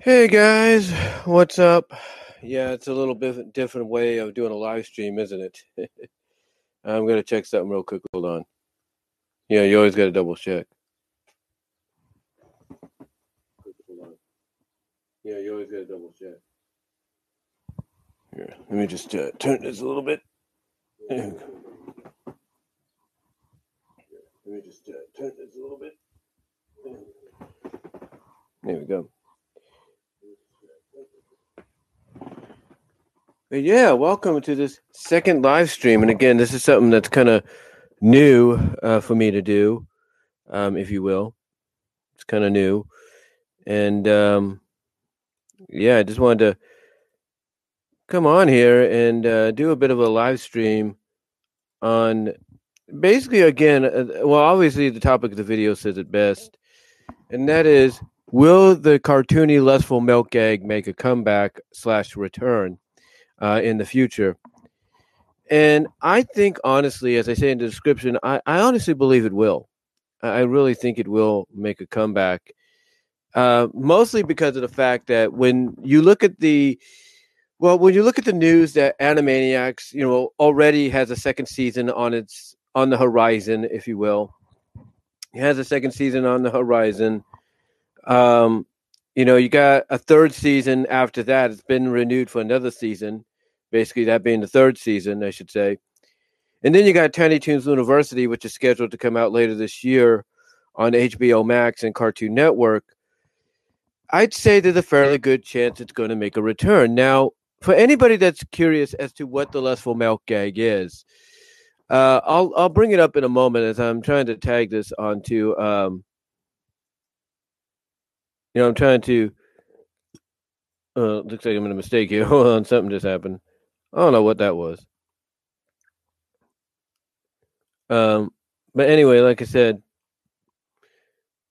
Hey guys, what's up? Yeah, it's a little bit different way of doing a live stream, isn't it? I'm gonna check something real quick. Hold on. Yeah, you always gotta double check. Yeah, you always gotta double check. Here, let me just uh, turn this a little bit. Let me just uh, turn this a little bit. There we go. But yeah, welcome to this second live stream. And again, this is something that's kind of new uh, for me to do, um, if you will. It's kind of new. And um, yeah, I just wanted to come on here and uh, do a bit of a live stream on basically, again, uh, well, obviously, the topic of the video says it best. And that is Will the cartoony, lustful melt gag make a comeback slash return? uh, in the future. And I think, honestly, as I say in the description, I, I honestly believe it will. I really think it will make a comeback. Uh, mostly because of the fact that when you look at the well, when you look at the news that Animaniacs, you know, already has a second season on its on the horizon, if you will, it has a second season on the horizon. Um, you know, you got a third season after that. It's been renewed for another season basically that being the third season, I should say. And then you got Tiny Toons University, which is scheduled to come out later this year on HBO Max and Cartoon Network. I'd say there's a fairly good chance it's going to make a return. Now, for anybody that's curious as to what the Lustful Melt Gag is, uh, I'll I'll bring it up in a moment as I'm trying to tag this onto. Um, you know, I'm trying to. Uh, looks like I'm in a mistake here. Hold on, something just happened. I don't know what that was. Um, but anyway, like I said,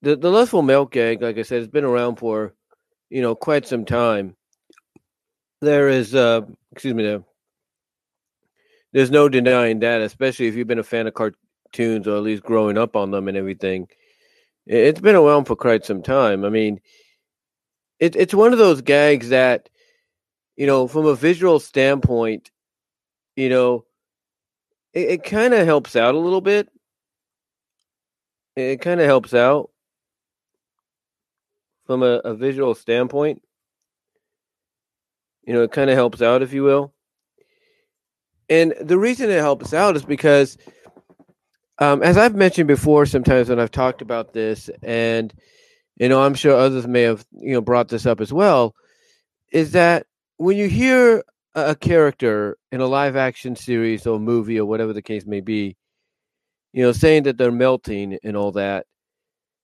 the the lustful melt gag, like I said, has been around for you know quite some time. There is, uh, excuse me, there, there's no denying that, especially if you've been a fan of cartoons or at least growing up on them and everything. It's been around for quite some time. I mean, it, it's one of those gags that you know, from a visual standpoint, you know, it, it kind of helps out a little bit. It kind of helps out from a, a visual standpoint. You know, it kind of helps out, if you will. And the reason it helps out is because, um, as I've mentioned before, sometimes when I've talked about this, and you know, I'm sure others may have you know brought this up as well, is that when you hear a character in a live action series or movie or whatever the case may be, you know, saying that they're melting and all that,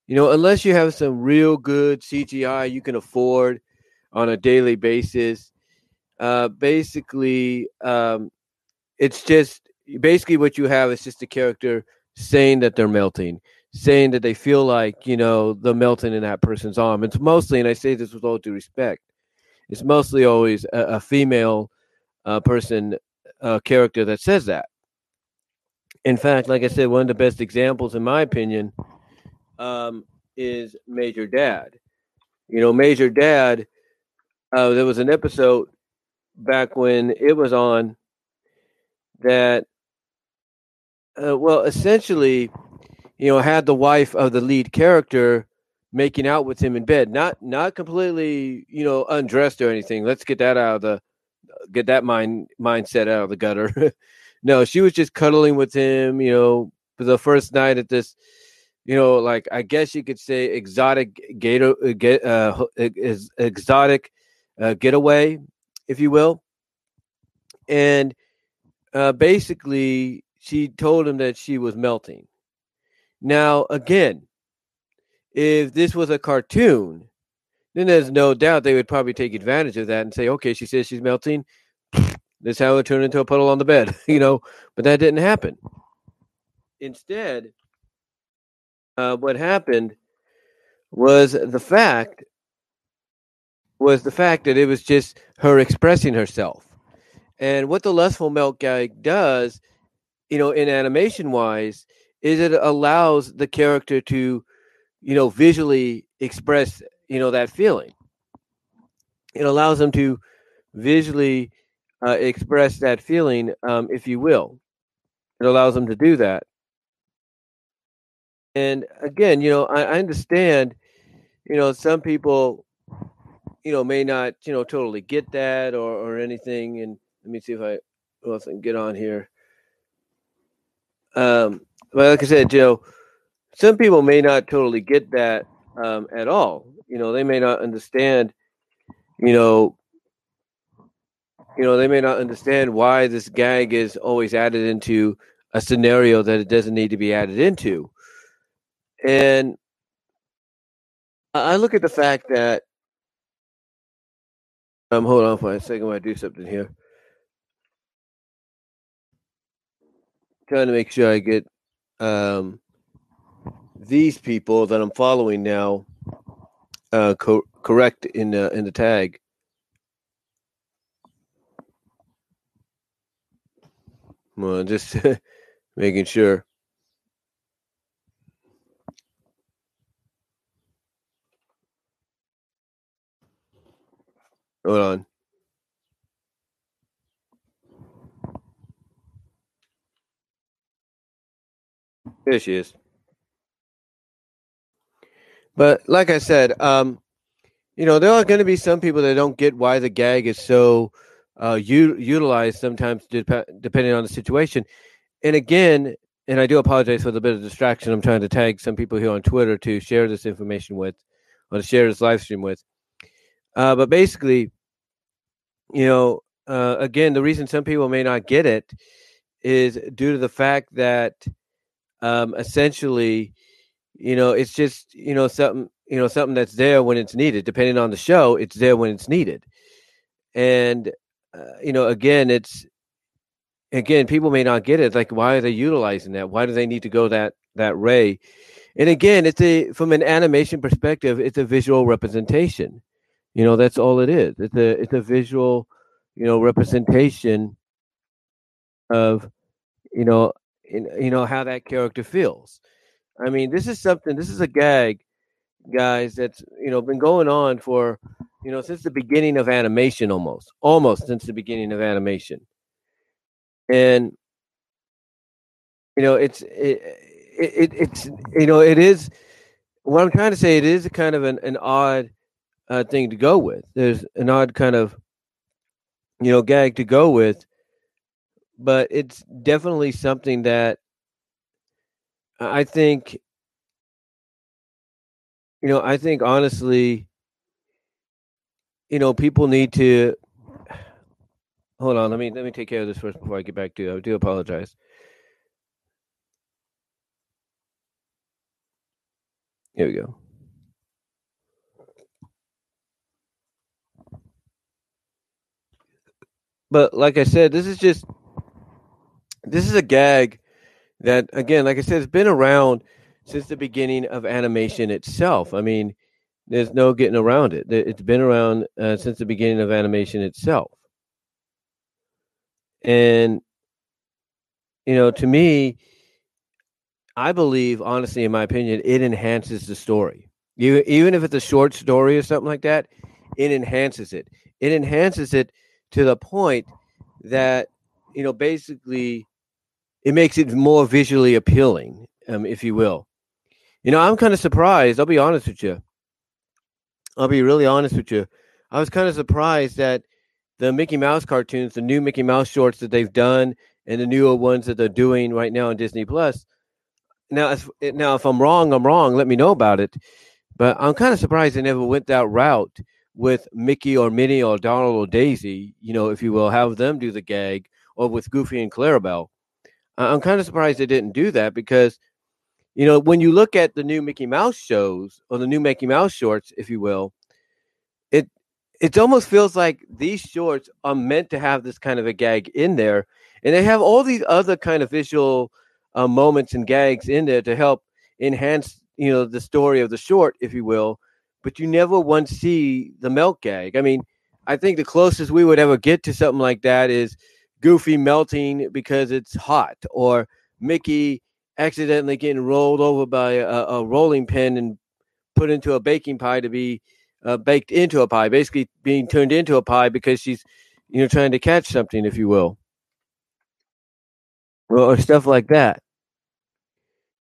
you know, unless you have some real good CGI you can afford on a daily basis, uh, basically, um, it's just basically what you have is just a character saying that they're melting, saying that they feel like, you know, the melting in that person's arm. It's mostly, and I say this with all due respect, it's mostly always a, a female uh, person uh, character that says that. In fact, like I said, one of the best examples, in my opinion, um, is Major Dad. You know, Major Dad. Uh, there was an episode back when it was on that. Uh, well, essentially, you know, had the wife of the lead character making out with him in bed. Not not completely, you know, undressed or anything. Let's get that out of the get that mind mindset out of the gutter. no, she was just cuddling with him, you know, for the first night at this, you know, like I guess you could say exotic gator get uh is exotic uh, getaway, if you will. And uh basically she told him that she was melting. Now, again, if this was a cartoon, then there's no doubt they would probably take advantage of that and say, okay, she says she's melting. This how it turned into a puddle on the bed, you know. But that didn't happen. Instead, uh, what happened was the fact was the fact that it was just her expressing herself. And what the lustful melt gag does, you know, in animation wise, is it allows the character to you know, visually express, you know, that feeling. it allows them to visually uh, express that feeling, um, if you will. It allows them to do that. And again, you know, I, I understand, you know, some people, you know, may not, you know, totally get that or, or anything. And let me see if I, well, can get on here. Um, but like I said, know, some people may not totally get that um, at all. You know, they may not understand, you know, you know, they may not understand why this gag is always added into a scenario that it doesn't need to be added into. And I look at the fact that um hold on for a second I do something here. Trying to make sure I get um these people that I'm following now uh co- correct in the in the tag. Well, just making sure. Hold on. There she is. But like I said, um, you know, there are going to be some people that don't get why the gag is so uh, u- utilized sometimes, dep- depending on the situation. And again, and I do apologize for the bit of distraction. I'm trying to tag some people here on Twitter to share this information with, or to share this live stream with. Uh, but basically, you know, uh, again, the reason some people may not get it is due to the fact that um, essentially, you know, it's just you know something you know something that's there when it's needed. Depending on the show, it's there when it's needed, and uh, you know, again, it's again, people may not get it. It's like, why are they utilizing that? Why do they need to go that that way? And again, it's a from an animation perspective, it's a visual representation. You know, that's all it is. It's a it's a visual, you know, representation of, you know, you know how that character feels. I mean, this is something. This is a gag, guys. That's you know been going on for, you know, since the beginning of animation, almost, almost since the beginning of animation. And you know, it's it, it it's you know it is. What I'm trying to say, it is a kind of an, an odd uh, thing to go with. There's an odd kind of you know gag to go with, but it's definitely something that I think you know I think honestly you know people need to hold on let me let me take care of this first before I get back to you. I do apologize. Here we go. but like I said, this is just this is a gag that again, like I said, it's been around since the beginning of animation itself. I mean, there's no getting around it. It's been around uh, since the beginning of animation itself, and you know, to me, I believe, honestly, in my opinion, it enhances the story. You, even if it's a short story or something like that, it enhances it. It enhances it to the point that you know basically it makes it more visually appealing, um, if you will. You know, I'm kind of surprised. I'll be honest with you. I'll be really honest with you. I was kind of surprised that the Mickey Mouse cartoons, the new Mickey Mouse shorts that they've done, and the newer ones that they're doing right now on Disney Plus. Now, if, now, if I'm wrong, I'm wrong. Let me know about it. But I'm kind of surprised they never went that route with Mickey or Minnie or Donald or Daisy, you know, if you will, have them do the gag, or with Goofy and Clarabelle. I'm kind of surprised they didn't do that because, you know, when you look at the new Mickey Mouse shows or the new Mickey Mouse shorts, if you will, it it almost feels like these shorts are meant to have this kind of a gag in there, and they have all these other kind of visual uh, moments and gags in there to help enhance, you know, the story of the short, if you will but you never once see the melt gag. I mean, I think the closest we would ever get to something like that is Goofy melting because it's hot, or Mickey accidentally getting rolled over by a, a rolling pin and put into a baking pie to be uh, baked into a pie, basically being turned into a pie because she's, you know, trying to catch something, if you will, or stuff like that.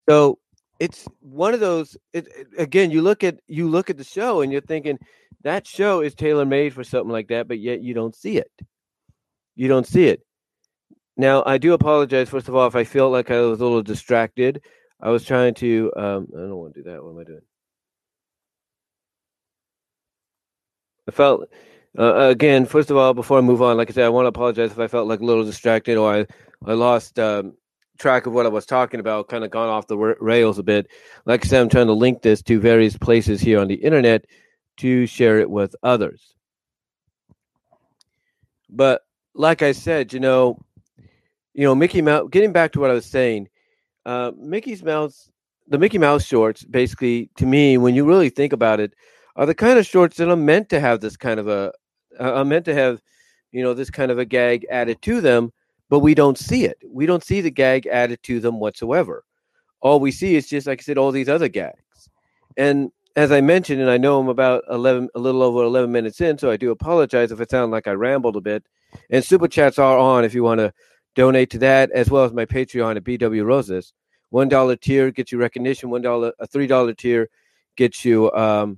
So it's one of those. It, it, again, you look at you look at the show and you're thinking that show is tailor made for something like that, but yet you don't see it. You don't see it. Now, I do apologize first of all if I felt like I was a little distracted. I was trying to. Um, I don't want to do that. What am I doing? I felt uh, again. First of all, before I move on, like I said, I want to apologize if I felt like a little distracted or I I lost um, track of what I was talking about, kind of gone off the rails a bit. Like I said, I'm trying to link this to various places here on the internet to share it with others. But like I said, you know, you know, Mickey Mouse. Getting back to what I was saying, uh, Mickey's Mouse, the Mickey Mouse shorts, basically, to me, when you really think about it, are the kind of shorts that are meant to have this kind of a, uh, are meant to have, you know, this kind of a gag added to them, but we don't see it. We don't see the gag added to them whatsoever. All we see is just, like I said, all these other gags. And as I mentioned, and I know I'm about 11, a little over 11 minutes in, so I do apologize if it sounds like I rambled a bit. And super chats are on if you want to donate to that, as well as my Patreon at BW Roses. One dollar tier gets you recognition. One dollar, a three dollar tier gets you um,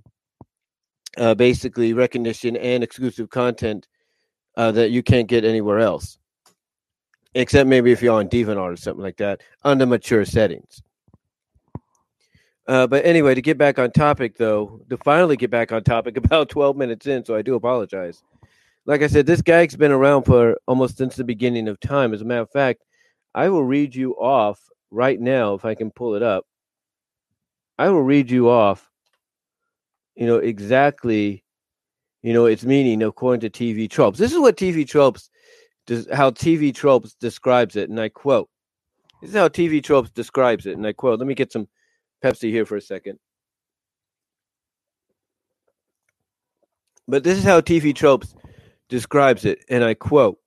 uh, basically recognition and exclusive content uh, that you can't get anywhere else, except maybe if you're on DeviantArt or something like that under mature settings. Uh, but anyway, to get back on topic, though, to finally get back on topic, about 12 minutes in, so I do apologize like I said, this gag's been around for almost since the beginning of time. As a matter of fact, I will read you off right now if I can pull it up. I will read you off, you know, exactly, you know, its meaning according to TV tropes. This is what TV tropes, does, how TV tropes describes it, and I quote. This is how TV tropes describes it, and I quote. Let me get some Pepsi here for a second. But this is how TV tropes describes it, and I quote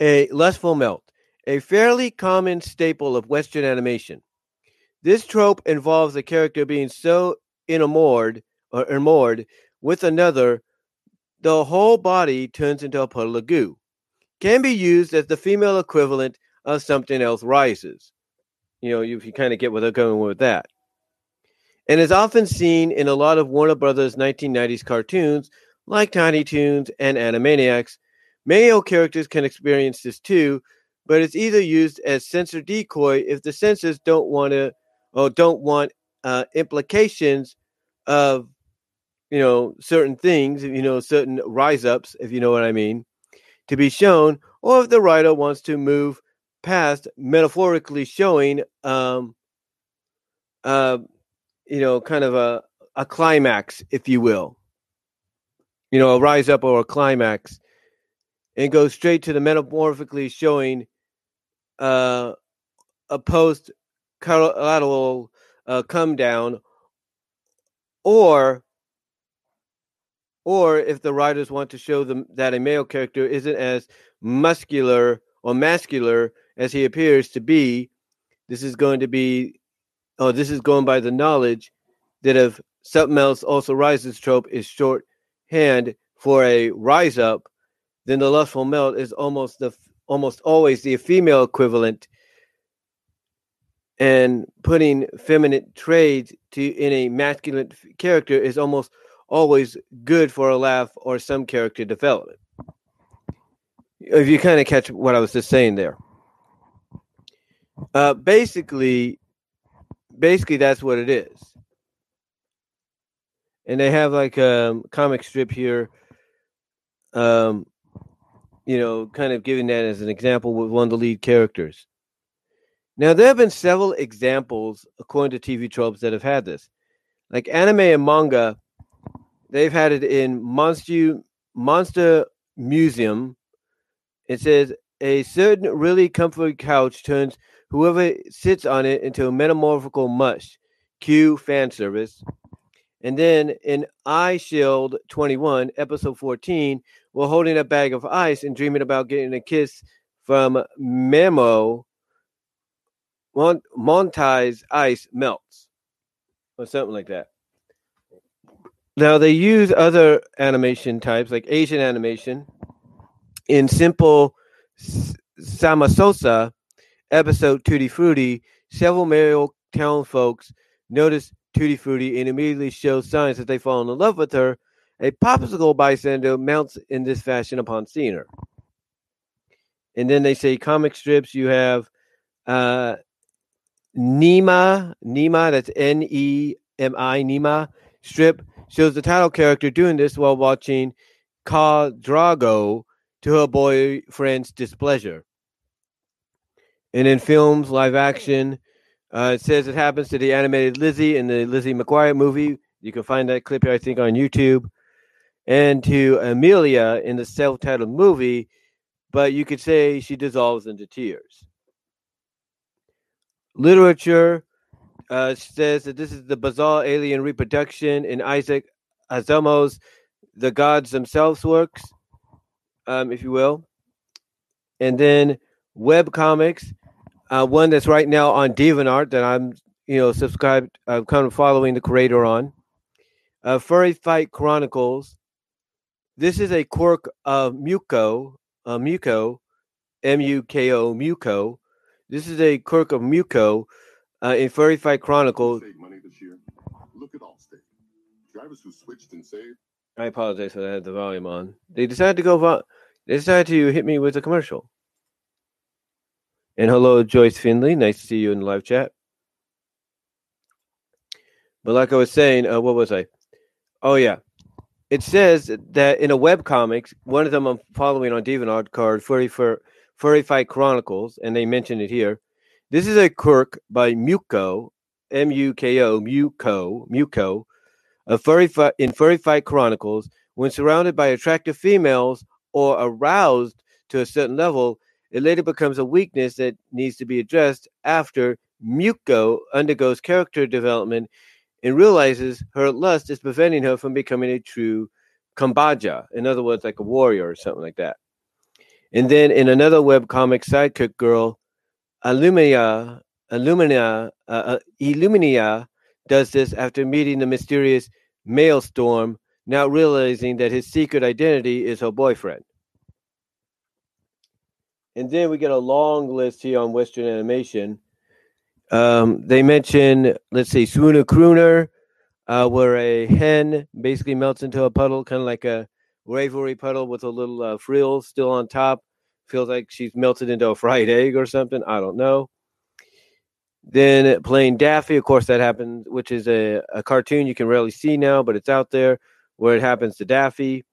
A lustful melt, a fairly common staple of Western animation. This trope involves a character being so enamored or enamored with another, the whole body turns into a puddle of goo. Can be used as the female equivalent of something else rises. You know, if you kind of get where they're going with that. And is often seen in a lot of Warner Brothers 1990s cartoons like Tiny Toons and Animaniacs, male characters can experience this too, but it's either used as censor decoy if the censors don't want to or don't want uh, implications of you know certain things, you know certain rise ups, if you know what I mean, to be shown, or if the writer wants to move past metaphorically showing, um, uh, you know, kind of a a climax, if you will you know, a rise up or a climax, and go straight to the metamorphically showing uh, a post collateral uh, come down, or or if the writers want to show them that a male character isn't as muscular or masculine as he appears to be, this is going to be, oh, this is going by the knowledge that if something else also rises trope is short hand for a rise up, then the lustful melt is almost the almost always the female equivalent. And putting feminine traits to in a masculine character is almost always good for a laugh or some character development. If you kind of catch what I was just saying there. Uh, basically, basically that's what it is and they have like a um, comic strip here um you know kind of giving that as an example with one of the lead characters. Now there have been several examples according to tv tropes that have had this. Like anime and manga they've had it in monster monster museum. It says a certain really comfortable couch turns whoever sits on it into a metamorphical mush. Cue fan service and then in Eyeshield 21, episode 14, we're holding a bag of ice and dreaming about getting a kiss from Memo. Mont- Monty's ice melts, or something like that. now they use other animation types like Asian animation in simple Samosa episode Tutti Frutti. Several male town folks notice Tutti Frutti and immediately shows signs that they fall in love with her. A popsicle bystander mounts in this fashion upon seeing her. And then they say comic strips. You have uh, Nima, Nima, that's N E M I, Nima strip shows the title character doing this while watching Khal Drogo to her boyfriend's displeasure. And in films, live action, uh, it says it happens to the animated Lizzie in the Lizzie McGuire movie. You can find that clip here, I think, on YouTube. And to Amelia in the self titled movie, but you could say she dissolves into tears. Literature uh, says that this is the bizarre alien reproduction in Isaac Asimov's The Gods Themselves works, um, if you will. And then web comics, uh, one that's right now on DeviantArt that I'm, you know, subscribed, I'm kind of following the creator on. Uh, Furry Fight Chronicles. This is a quirk of Muko, uh, Muko, M U K O, Muko. This is a quirk of Muko uh, in Furry Fight Chronicles. Money this year. Look at Allstate. Drivers who switched and saved. I apologize for that. I had the volume on. They decided to go. Vo- they decided to hit me with a commercial. And hello, Joyce Finley. Nice to see you in the live chat. But like I was saying, uh, what was I? Oh yeah, it says that in a web comics, one of them I'm following on DeviantArt card Furry for Furry Fight Chronicles, and they mention it here. This is a quirk by Muko, M U K O, Muko, Muko, a furry fi- in Furry Fight Chronicles. When surrounded by attractive females or aroused to a certain level, it later becomes a weakness that needs to be addressed after Muko undergoes character development and realizes her lust is preventing her from becoming a true Kambaja. In other words, like a warrior or something like that. And then in another webcomic, Sidekick Girl, Illumina, Illumina, uh, uh, Illuminia does this after meeting the mysterious Maelstrom, now realizing that his secret identity is her boyfriend. And then we get a long list here on Western animation. Um, they mention, let's see, Swooner Crooner, uh, where a hen basically melts into a puddle, kind of like a Ravelry puddle with a little uh, frill still on top feels like she's melted into a fried egg or something. I don't know. Then Plane Daffy, of course, that happened, which is a, a cartoon you can rarely see now, but it's out there where it happens to Daffy.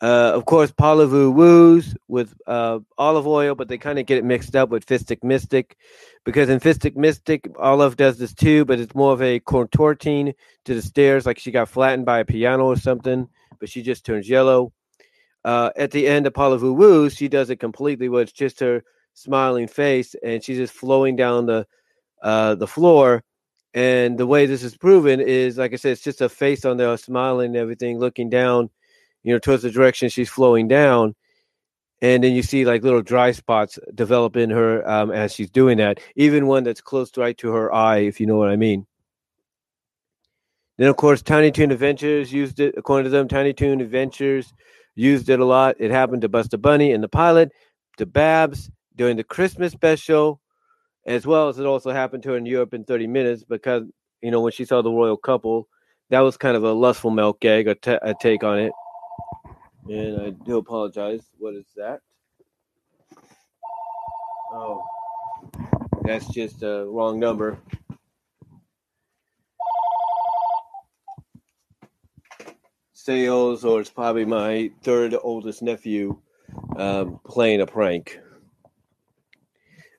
Uh, of course, Parlez Vous woos with uh, Olive Oyl, but they kind of get it mixed up with Fistic Mystic because in Fistic Mystic, Olive does this too, but it's more of a contorting to the stairs, like she got flattened by a piano or something, but she just turns yellow. Uh, at the end of Parlez Vous Woo, she does it completely where it's just her smiling face and she's just flowing down the uh, the floor. And the way this is proven is, like I said, it's just a face on there, smiling and everything, looking down, you know, towards the direction she's flowing down. And then you see like little dry spots develop in her um, as she's doing that, even one that's close right to her eye, if you know what I mean. Then, of course, Tiny Toon Adventures used it, according to them, Tiny Toon Adventures used it a lot. It happened to Buster Bunny in the pilot, to Babs during the Christmas special, as well as it also happened to her in Europe in 30 minutes because, you know, when she saw the royal couple, that was kind of a lustful melt gag, a, t- a take on it. And I do apologize. What is that? Oh, that's just a wrong number. sales, or it's probably my third oldest nephew um, playing a prank.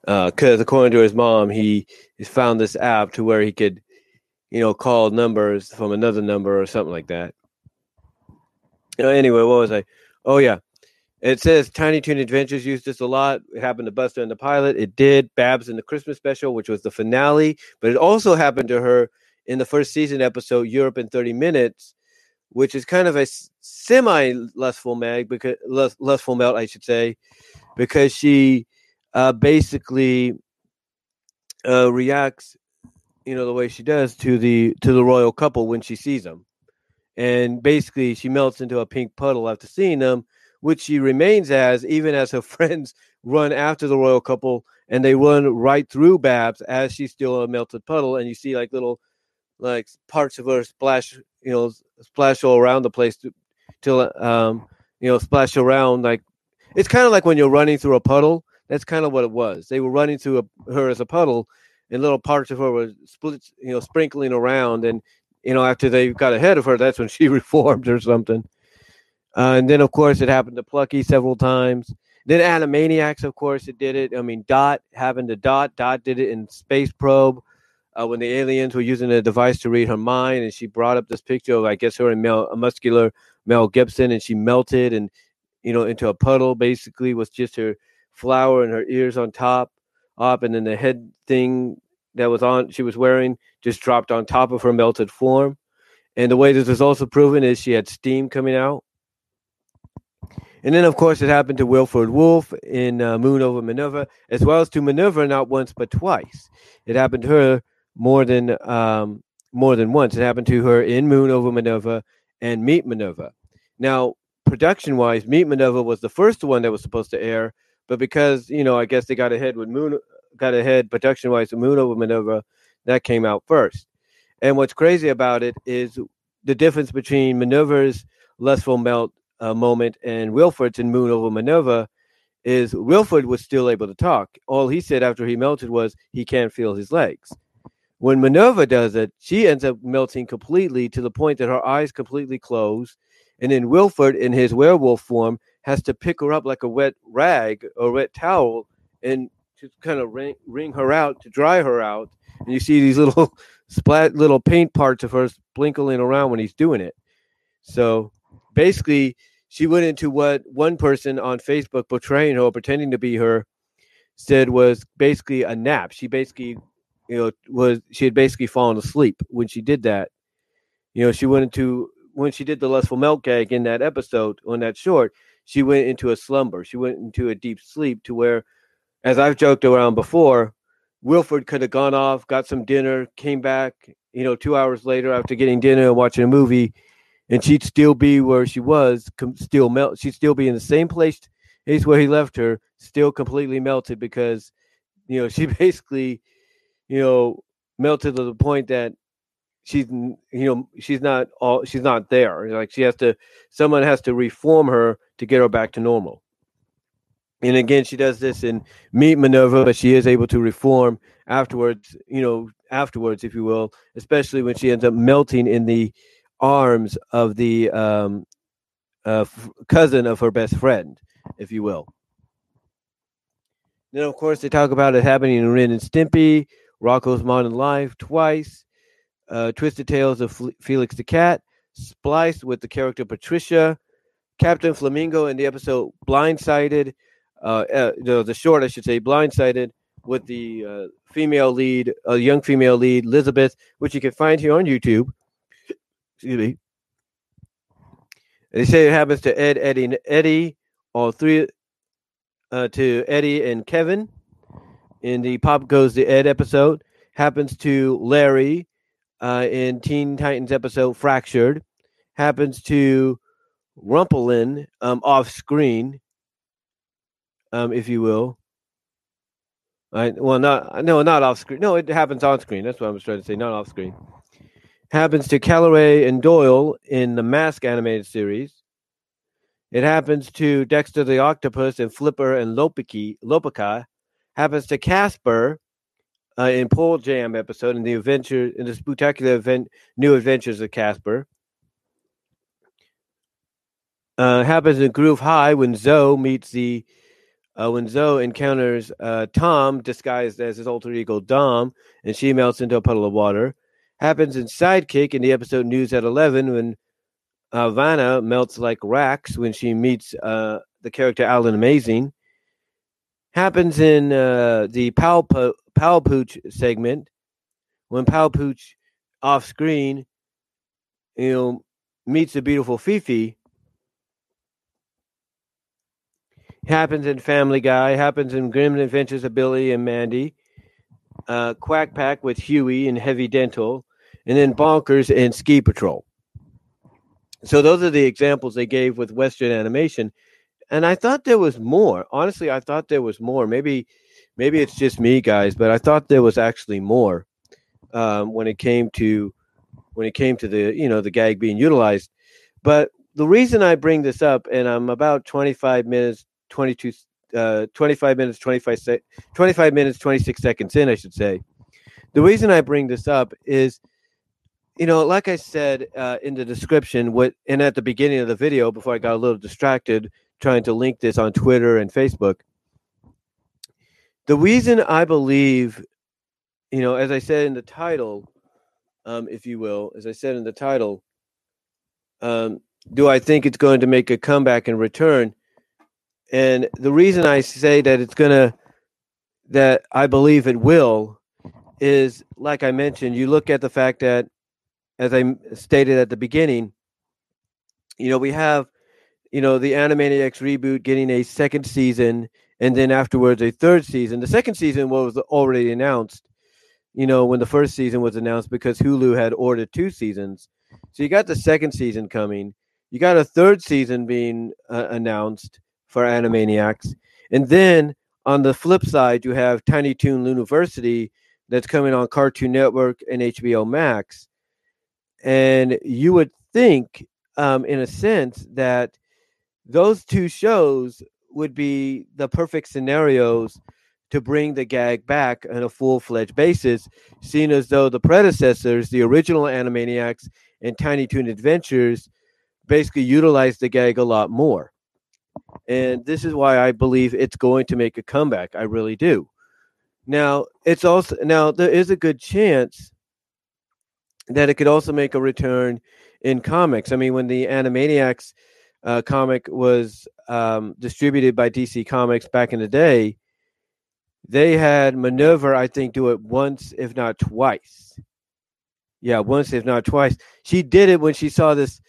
Because uh, according to his mom, he found this app to where he could, you know, call numbers from another number or something like that. You anyway, what was I? Oh yeah, it says Tiny Toon Adventures used this a lot. It happened to Buster in the pilot. It did Babs in the Christmas special, which was the finale. But it also happened to her in the first season episode, Europe in 30 Minutes, which is kind of a semi lustful mag because lustful melt, I should say, because she uh, basically uh, reacts, you know, the way she does to the to the royal couple when she sees them. And basically she melts into a pink puddle after seeing them, which she remains as even as her friends run after the royal couple and they run right through Babs as she's still a melted puddle, and you see like little like parts of her splash, you know, splash all around the place to, till um, you know, splash around like it's kind of like when you're running through a puddle. That's kind of what it was. They were running through a, her as a puddle, and little parts of her were split, you know, sprinkling around. And you know, after they got ahead of her, that's when she reformed or something. Uh, and then, of course, it happened to Plucky several times. Then Animaniacs, of course, it did it. I mean, Dot happened to Dot. Dot did it in Space Probe uh, when the aliens were using a device to read her mind, and she brought up this picture of, I guess, her and Mel, a muscular Mel Gibson, and she melted and you know into a puddle, basically, with just her flower and her ears on top, up, and then the head thing that was on she was wearing just dropped on top of her melted form. And the way this was also proven is she had steam coming out and then, of course, it happened to Wilford Wolf in uh, Moon over Minerva, as well as to Minerva not once but twice. It happened to her more than um, more than once. It happened to her in Moon over Minerva and Meet Minerva. Now, production-wise, Meet Minerva was the first one that was supposed to air, but because you know, I guess they got ahead with Moon, got ahead production-wise with Moon over Minerva, that came out first. And what's crazy about it is the difference between Minerva's lustful melt uh, moment and Wilford's in Moon over Minerva is Wilford was still able to talk. All he said after he melted was he can't feel his legs. When Minerva does it, she ends up melting completely to the point that her eyes completely close. And then Wilford, in his werewolf form, has to pick her up like a wet rag or wet towel and to kind of wring, wring her out to dry her out. And you see these little splat, little paint parts of her sprinkling around when he's doing it. So basically she went into what one person on Facebook portraying her pretending to be her said was basically a nap. She basically, you know, was she had basically fallen asleep when she did that. You know, she went into when she did the lustful melt gag in that episode on that short, she went into a slumber. She went into a deep sleep to where, as I've joked around before, Wilford could have gone off, got some dinner, came back, you know, two hours later after getting dinner and watching a movie, and she'd still be where she was, com- still melt. She'd still be in the same place, place where he left her, still completely melted because, you know, she basically, you know, melted to the point that she's, you know, she's not all, she's not there. Like she has to, someone has to reform her to get her back to normal. And again, she does this in Meet Minerva, but she is able to reform afterwards, you know, afterwards, if you will, especially when she ends up melting in the arms of the um, uh, f- cousin of her best friend, if you will. Then, of course, they talk about it happening in Ren and Stimpy, Rocko's Modern Life twice, uh, Twisted Tales of F- Felix the Cat, spliced with the character Patricia, Captain Flamingo in the episode Blindsided, uh, uh, the, the short, I should say, Blindsided, with the uh, female lead, a uh, young female lead, Elizabeth, which you can find here on YouTube excuse me. They say it happens to Ed, Eddie, and Eddy, all three, uh, to Eddy and Kevin in the Pop Goes the Ed episode. Happens to Larry uh, in Teen Titans episode Fractured. Happens to Rumpelin um, off screen, um, if you will. I, well, not no, not off screen. No, it happens on screen. That's what I was trying to say. Not off screen happens to Calloway and Doyle in the Mask animated series. It happens to Dexter the Octopus and Flipper and Lopiki, Lopica. Happens to Casper uh, in Pole Jam episode in the adventure in the spectacular event New Adventures of Casper. Uh, happens in Groove High when Zoe meets the uh, when Zoe encounters uh, Tom disguised as his alter ego Dom, and she melts into a puddle of water happens in Sidekick in the episode News at 11 when uh, Vanna melts like Rax when she meets uh, the character Alan Amazing. Happens in uh, the Pal, po- Pal Pooch segment when Pal Pooch off screen, you know, meets the beautiful Fifi. Happens in Family Guy. Happens in Grim Adventures of Billy and Mandy uh, Quack Pack with Huey and Heavy Dental, and then Bonkers and Ski Patrol. So those are the examples they gave with Western animation, and I thought there was more. Honestly, I thought there was more. Maybe, maybe it's just me, guys, but I thought there was actually more um, when it came to when it came to the you know the gag being utilized. But the reason I bring this up, and I'm about 25 minutes, 22, uh, 25 minutes, 25, se- 25 minutes, 26 seconds in, I should say. The reason I bring this up is, you know, like I said uh, in the description, what and at the beginning of the video, before I got a little distracted trying to link this on Twitter and Facebook. The reason I believe, you know, as I said in the title, um, if you will, as I said in the title, um, do I think it's going to make a comeback and return? And the reason I say that it's going to, that I believe it will, is like I mentioned, you look at the fact that, as I stated at the beginning, you know, we have, you know, the Animaniacs reboot getting a second season and then afterwards a third season. The second season was already announced, you know, when the first season was announced because Hulu had ordered two seasons. So you got the second season coming. You got a third season being uh, announced for Animaniacs. And then on the flip side, you have Tiny Toon University that's coming on Cartoon Network and HBO Max. And you would think, um, in a sense, that those two shows would be the perfect scenarios to bring the gag back on a full fledged basis, seeing as though the predecessors, the original Animaniacs and Tiny Toon Adventures, basically utilized the gag a lot more. And this is why I believe it's going to make a comeback. I really do. Now, it's also now there is a good chance that it could also make a return in comics. I mean, when the Animaniacs uh, comic was um, distributed by DC Comics back in the day, they had Minerva, I think, do it once, if not twice. Yeah, once, if not twice. She did it when she saw this.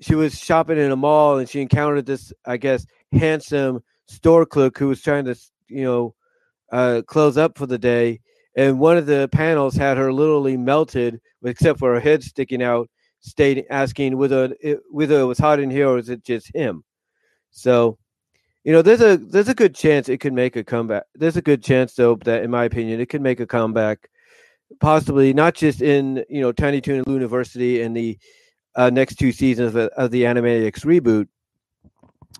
She was shopping in a mall and she encountered this, I guess, handsome store clerk who was trying to, you know, uh, close up for the day. And one of the panels had her literally melted, except for her head sticking out, stating, asking whether it, whether it was hot in here or is it just him. So, you know, there's a there's a good chance it could make a comeback. There's a good chance, though, that in my opinion, it could make a comeback, possibly not just in you know Tiny Toon University and the uh, next two seasons of the, of the Animaniacs reboot,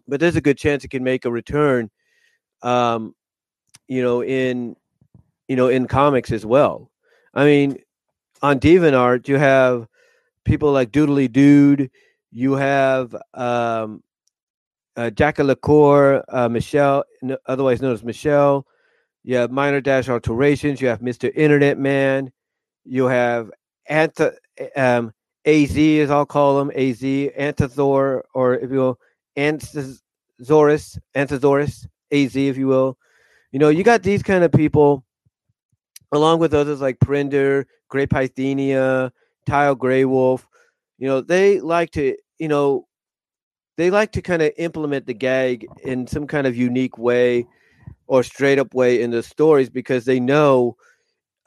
but there's a good chance it can make a return. Um, you know, in you know in comics as well. I mean, on DeviantArt, you have people like Doodly Dude. You have um, uh, Jackie LaCour, uh, Michelle, otherwise known as Michelle. You have Minor Dash Alterations. You have Mr. Internet Man. You have Anth- um, AZ, as I'll call him, AZ, Anthazor, or if you will, Anthosaurus, Anthosaurus, AZ, if you will. You know, you got these kind of people, along with others like Prinder, Grey Pythenia, Tile Grey Wolf. You know, they like to, you know, they like to kind of implement the gag in some kind of unique way or straight up way in the stories because they know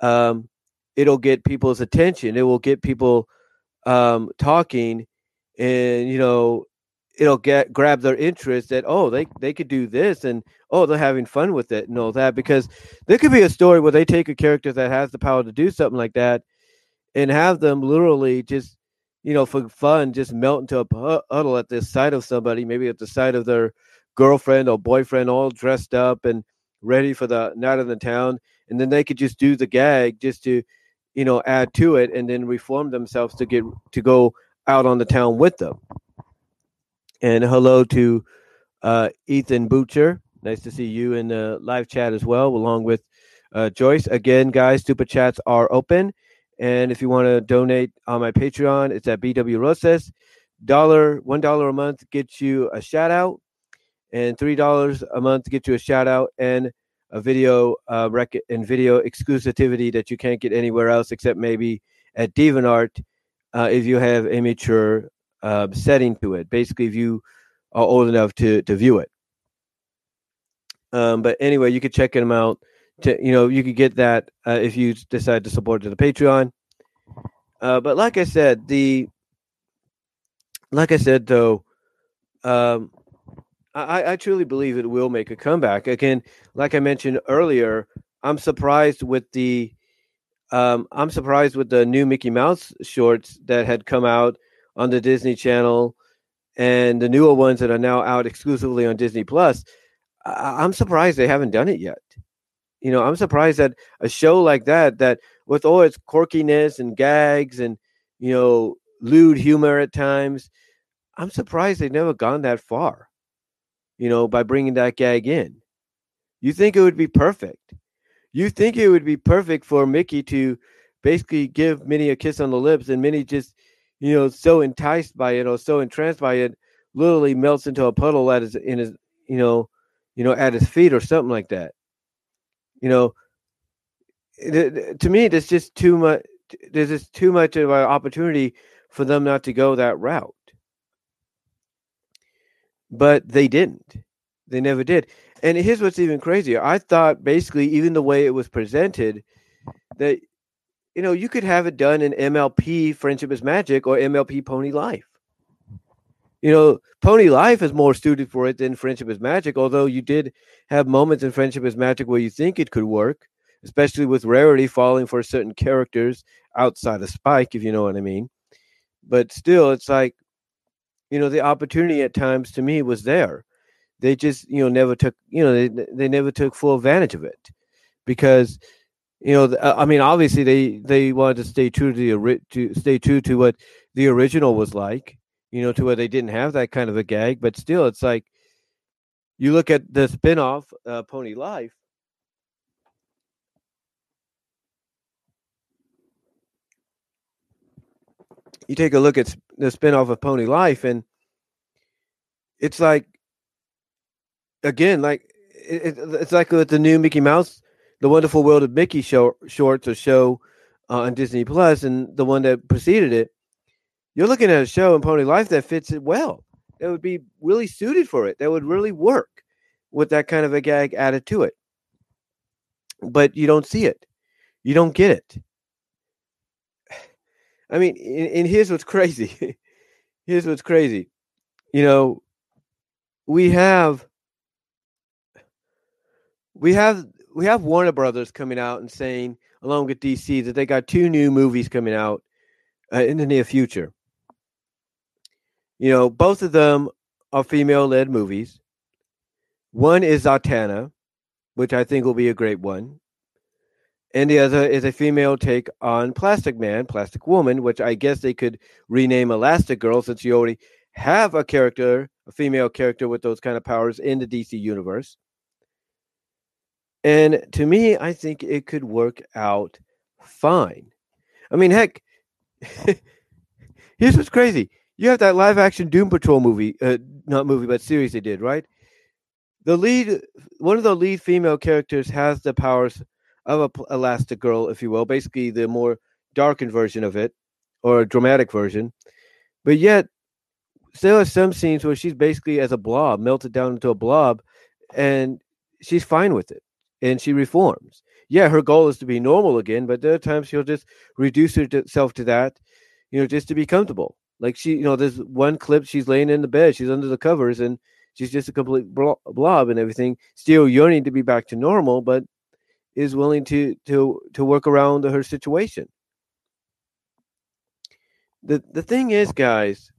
um, it'll get people's attention. It will get people um, talking, and you know, it'll get grab their interest that oh they they could do this and oh they're having fun with it and all that because there could be a story where they take a character that has the power to do something like that and have them literally just you know for fun just melt into a puddle at the sight of somebody maybe at the sight of their girlfriend or boyfriend all dressed up and ready for the night of the town and then they could just do the gag just to you know add to it and then reform themselves to get to go out on the town with them and hello to uh, Ethan Butcher. Nice to see you in the live chat as well, along with uh, Joyce. Again, guys, super chats are open. And if you want to donate on my Patreon, it's at BW Roses. Dollar, one dollar a month gets you a shout out, and three dollars a month gets you a shout out and a video uh, rec- and video exclusivity that you can't get anywhere else except maybe at DeviantArt uh, if you have a mature uh, setting to it. Basically, if you are old enough to to view it. Um, but anyway, you could check them out. To you know, you could get that uh, if you decide to support to the Patreon. Uh, but like I said, the like I said, though, um, I, I truly believe it will make a comeback. Again, like I mentioned earlier, I'm surprised with the um, I'm surprised with the new Mickey Mouse shorts that had come out on the Disney Channel and the newer ones that are now out exclusively on Disney Plus. I- I'm surprised they haven't done it yet. You know, I'm surprised that a show like that, that with all its quirkiness and gags and you know lewd humor at times, I'm surprised they've never gone that far. You know, by bringing that gag in, you think it would be perfect you think it would be perfect for Mickey to basically give Minnie a kiss on the lips, and Minnie just, you know, so enticed by it or so entranced by it, literally melts into a puddle at his in his, you know, you know, at his feet or something like that. You know, to me, there's just too much. There's just too much of an opportunity for them not to go that route. But they didn't. They never did. And here's what's even crazier. I thought basically, even the way it was presented, that you know, you could have it done in MLP Friendship is Magic or MLP Pony Life. You know, Pony Life is more suited for it than Friendship is Magic, although you did have moments in Friendship is Magic where you think it could work, especially with Rarity falling for certain characters outside of Spike, if you know what I mean. But still, it's like, you know, the opportunity at times to me was there. They just you know never took you know they they never took full advantage of it because you know uh, I mean obviously they they wanted to stay true to the to stay true to what the original was like you know to where they didn't have that kind of a gag but still it's like you look at the spin-off uh, Pony Life you take a look at the spin-off of Pony Life and it's like again, like it, it's like with the new Mickey Mouse, the Wonderful World of Mickey show shorts or show uh, on Disney Plus, and the one that preceded it. You're looking at a show in Pony Life that fits it well. That would be really suited for it. That would really work with that kind of a gag added to it. But you don't see it. You don't get it. I mean, and, here's what's crazy. here's what's crazy. You know, we have we have we have Warner Brothers coming out and saying, along with DC, that they got two new movies coming out uh, in the near future. You know, both of them are female-led movies. One is Zatanna, which I think will be a great one, and the other is a female take on Plastic Man, Plastic Woman, which I guess they could rename Elastic Girl since you already have a character, a female character with those kind of powers in the DC universe. And to me, I think it could work out fine. I mean, heck, here's what's crazy. You have that live action Doom Patrol movie, uh, not movie, but series they did, right? The lead, one of the lead female characters has the powers of a Elastic Girl, if you will, basically the more darkened version of it or a dramatic version. But yet, there are some scenes where she's basically as a blob, melted down into a blob, and she's fine with it and she reforms. Yeah, her goal is to be normal again, but there are times she'll just reduce herself to that, you know, just to be comfortable. Like she, you know, there's one clip she's laying in the bed, she's under the covers, and she's just a complete blob and everything, still yearning to be back to normal, but is willing to to to work around her situation. The the thing is, guys,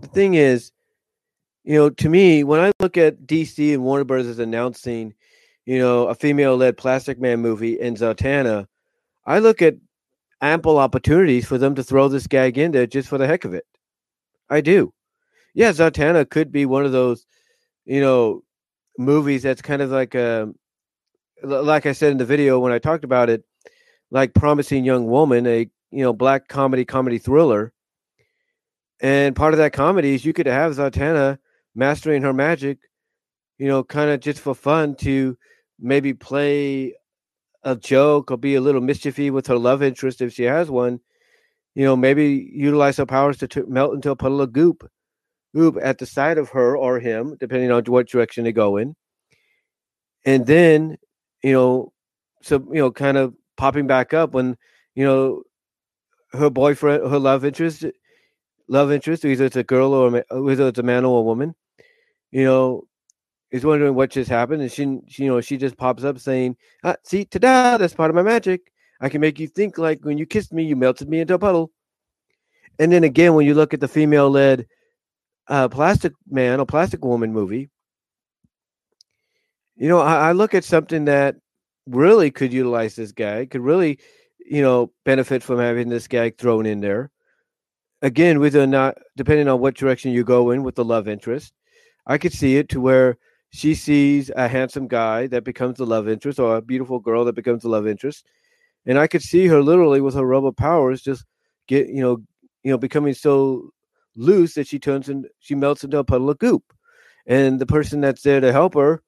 the thing is, you know, to me, when I look at DC and Warner Brothers announcing you know, a female led Plastic Man movie in Zatanna, I look at ample opportunities for them to throw this gag in there just for the heck of it. I do. Yeah, Zatanna could be one of those, you know, movies that's kind of like a, um, like I said in the video when I talked about it, like Promising Young Woman, a you know black comedy comedy thriller. And part of that comedy is you could have Zatanna mastering her magic, you know, kind of just for fun to maybe play a joke or be a little mischiefy with her love interest if she has one. You know, maybe utilize her powers to t- melt into a puddle of goop, goop at the side of her or him, depending on what direction they go in. And then, you know, so you know, kind of popping back up when you know her boyfriend, her love interest, love interest, either it's a girl or a, whether it's a man or a woman, you know, is wondering what just happened, and she, she you know, she just pops up saying, ah, "See, ta-da! That's part of my magic. I can make you think like when you kissed me, you melted me into a puddle." And then again, when you look at the female-led uh, Plastic Man or Plastic Woman movie, you know, I, I look at something that really could utilize this guy, could really, you know, benefit from having this gag thrown in there. Again, with a not depending on what direction you go in with the love interest, I could see it to where she sees a handsome guy that becomes the love interest or a beautiful girl that becomes the love interest. And I could see her literally with her rubber powers just get, you know, you know, becoming so loose that she turns and she melts into a puddle of goop. And the person that's there to help her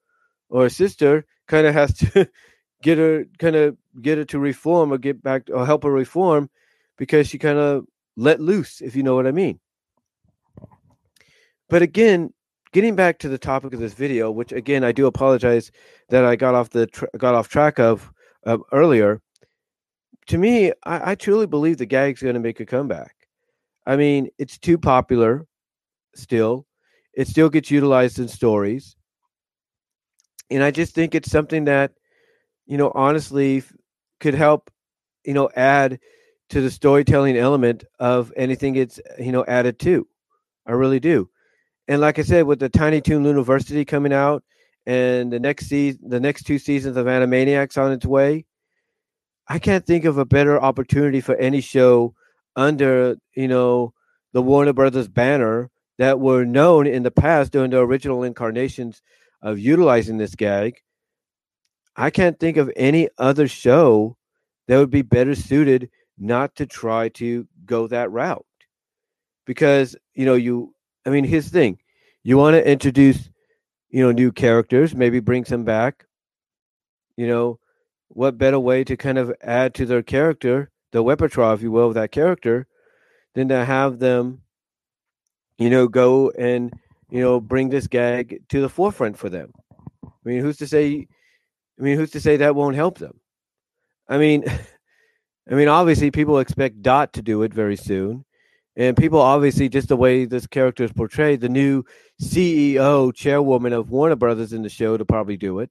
or assist her kind of has to get her kind of get her to reform or get back or help her reform because she kind of let loose, if you know what I mean. But again, getting back to the topic of this video, which again I do apologize that I got off the tra- got off track of uh, earlier. To me, I, I truly believe the gag's going to make a comeback. I mean, it's too popular still. It still gets utilized in stories. And I just think it's something that, you know, honestly could help, you know, add to the storytelling element of anything it's, you know, added to. I really do. And like I said, with the Tiny Toon University coming out and the next season, the next two seasons of Animaniacs on its way, I can't think of a better opportunity for any show under you know the Warner Brothers banner that were known in the past during the original incarnations of utilizing this gag. I can't think of any other show that would be better suited not to try to go that route. Because, you know, you I mean, his thing. You want to introduce, you know, new characters, maybe bring some back. You know, what better way to kind of add to their character, the repertoire, if you will, of that character, than to have them, you know, go and, you know, bring this gag to the forefront for them. I mean, who's to say I mean, who's to say that won't help them? I mean, I mean, obviously people expect Dot to do it very soon and people obviously just the way this character is portrayed, the new CEO, chairwoman of Warner Brothers in the show to probably do it.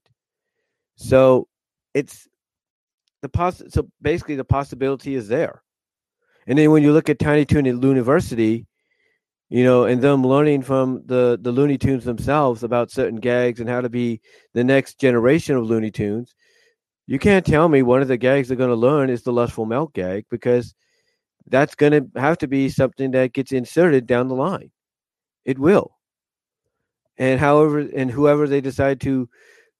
So it's the poss. So basically, the possibility is there. And then when you look at Tiny Toon at University, you know, and them learning from the the Looney Tunes themselves about certain gags and how to be the next generation of Looney Tunes, you can't tell me one of the gags they're going to learn is the lustful melt gag because that's going to have to be something that gets inserted down the line. It will. And however, and whoever they decide to,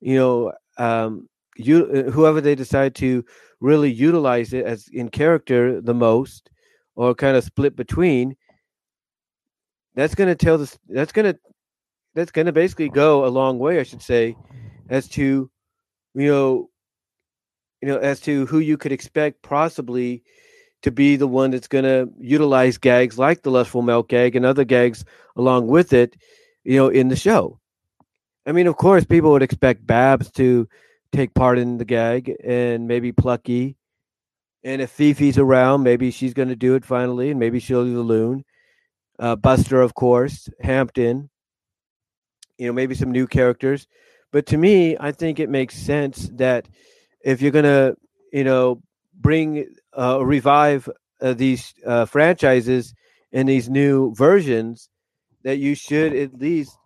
you know, um, you whoever they decide to really utilize it as in character the most, or kind of split between, that's going to tell this. That's going to that's going to basically go a long way, I should say, as to, you know, you know, as to who you could expect possibly to be the one that's going to utilize gags like the lustful melt gag and other gags along with it, you know, in the show. I mean, of course, people would expect Babs to take part in the gag and maybe Plucky. And if Fifi's around, maybe she's going to do it finally, and maybe she'll do the loon. Uh, Buster, of course, Hampton, you know, maybe some new characters. But to me, I think it makes sense that if you're going to, you know, bring uh, revive uh, these uh, franchises in these new versions, that you should at least,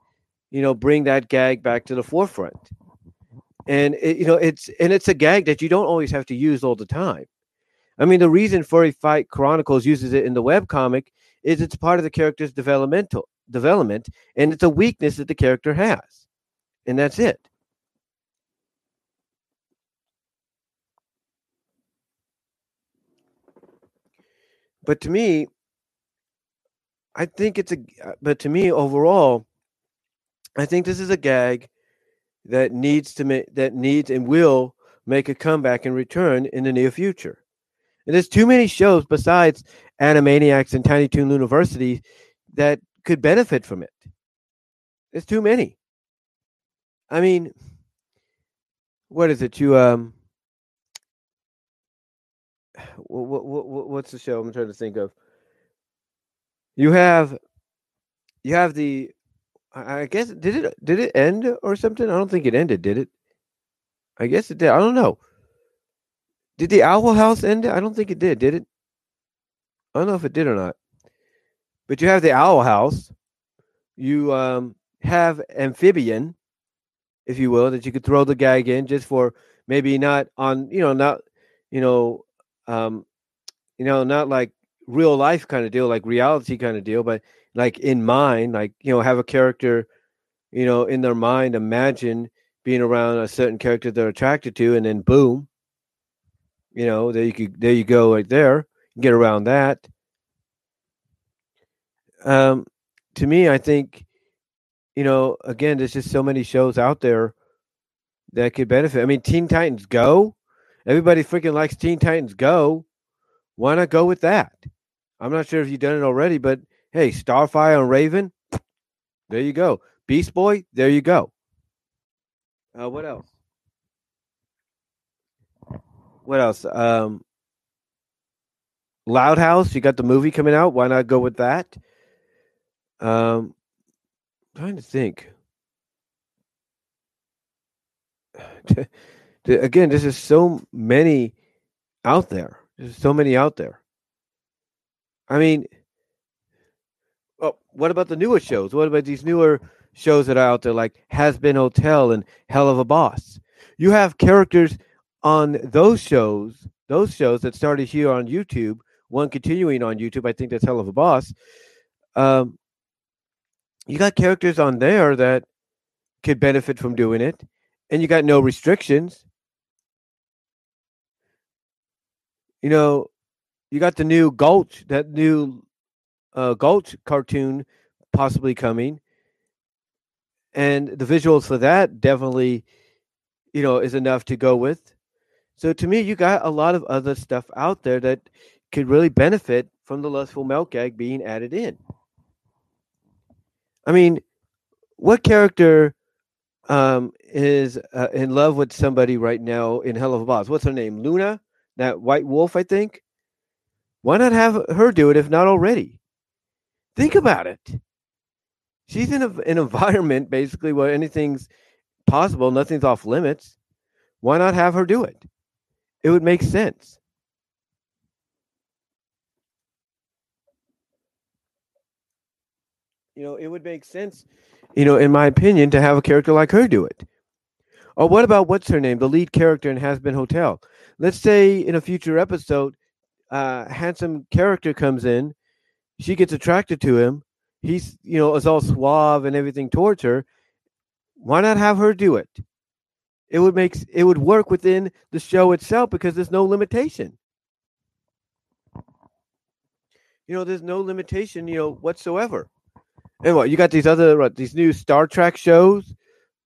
you know, bring that gag back to the forefront. And it, you know, it's and it's a gag that you don't always have to use all the time. I mean, the reason Furry Fight Chronicles uses it in the web comic is it's part of the character's developmental development, and it's a weakness that the character has, and that's it. But to me, I think it's a. But to me, overall, I think this is a gag that needs to make that needs and will make a comeback and return in the near future. And there's too many shows besides Animaniacs and Tiny Toon University that could benefit from it. There's too many. I mean, what is it? You um, what, what, what, what's the show I'm trying to think of? You have you have the I guess did it did it end or something? I don't think it ended, did it? I guess it did. I don't know. Did the Owl House end? I don't think it did. Did it? I don't know if it did or not. But you have the Owl House. You um, have Amphibia, if you will, that you could throw the gag in just for maybe not on, you know, not, you know, um, you know, not like real life kind of deal, like reality kind of deal, but like in mind, like you know, have a character, you know, in their mind, imagine being around a certain character they're attracted to, and then boom, you know, there you could there you go right there, get around that. Um, to me, I think, you know, again, there's just so many shows out there that could benefit. I mean, Teen Titans Go, everybody freaking likes Teen Titans Go. Why not go with that? I'm not sure if you've done it already, but hey, Starfire and Raven, there you go. Beast Boy, there you go. Uh, what else? What else? Um, Loud House, you got the movie coming out. Why not go with that? Um, trying to think. Again, there's just so many out there. There's so many out there. I mean, oh, what about the newer shows? What about these newer shows that are out there like Hazbin Hotel and Helluva Boss? You have characters on those shows, those shows that started here on YouTube, one continuing on YouTube. I think that's Helluva Boss. Um, you got characters on there that could benefit from doing it, and you got no restrictions. You know, you got the new Gulch, that new uh, Gulch cartoon possibly coming, and the visuals for that definitely, you know, is enough to go with. So to me, you got a lot of other stuff out there that could really benefit from the lustful melt gag being added in. I mean, what character um, is uh, in love with somebody right now in Helluva Boss? What's her name? Loona, that white wolf, I think. Why not have her do it if not already? Think about it. She's in a, an environment basically where anything's possible, nothing's off limits. Why not have her do it? It would make sense. You know, it would make sense, you know, in my opinion, to have a character like her do it. Or what about what's her name, the lead character in Hazbin Hotel? Let's say in a future episode, uh, handsome character comes in, she gets attracted to him. He's, you know, is all suave and everything towards her. Why not have her do it? It would make it would work within the show itself because there's no limitation. You know, there's no limitation, you know, whatsoever. And what you got these other what, these new Star Trek shows?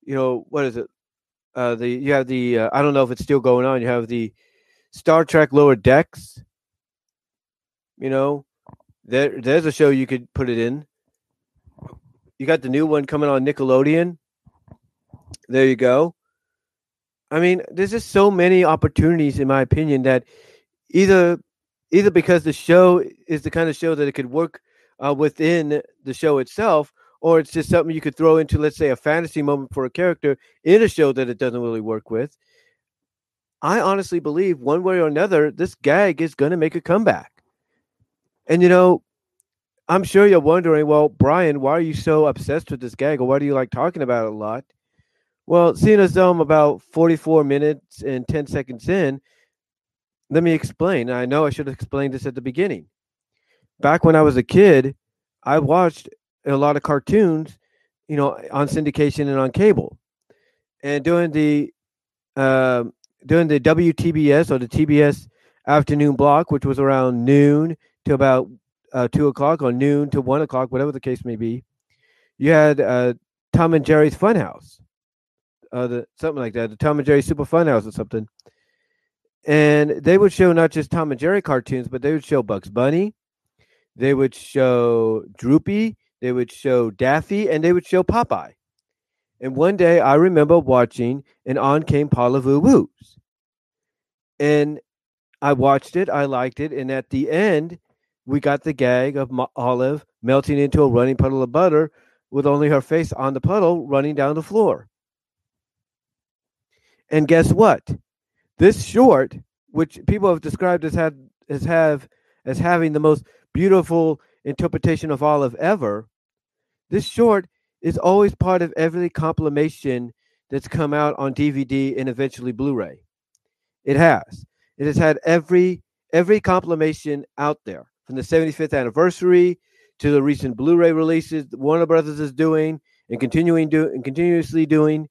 You know, what is it? Uh, the you have the uh, I don't know if it's still going on. You have the Star Trek Lower Decks. You know, there there's a show you could put it in. You got the new one coming on Nickelodeon. There you go. I mean, there's just so many opportunities, in my opinion, that either either because the show is the kind of show that it could work uh, within the show itself, or it's just something you could throw into, let's say, a fantasy moment for a character in a show that it doesn't really work with. I honestly believe one way or another, this gag is going to make a comeback. And you know, I'm sure you're wondering, well, Brian, why are you so obsessed with this gag, or why do you like talking about it a lot? Well, seeing as though I'm about 44 minutes and 10 seconds in, let me explain. I know I should have explained this at the beginning back when I was a kid, I watched a lot of cartoons, you know, on syndication and on cable. And during the uh, during the WTBS or the TBS afternoon block, which was around noon to about uh, two o'clock or noon to one o'clock, whatever the case may be, you had uh, Tom and Jerry's Funhouse, uh, the, something like that, the Tom and Jerry Super Fun House or something. And they would show not just Tom and Jerry cartoons, but they would show Bugs Bunny, they would show Droopy, they would show Daffy, and they would show Popeye. And one day I remember watching, and on came Parlez Vous Woos. And I watched it, I liked it, and at the end, we got the gag of Olive melting into a running puddle of butter with only her face on the puddle running down the floor. And guess what? This short, which people have described as had as have as having the most beautiful interpretation of Olive ever, this short is always part of every compilation that's come out on DVD and eventually Blu-ray. It has. It has had every every compilation out there from the 75th anniversary to the recent Blu-ray releases Warner Brothers is doing and continuing do and continuously doing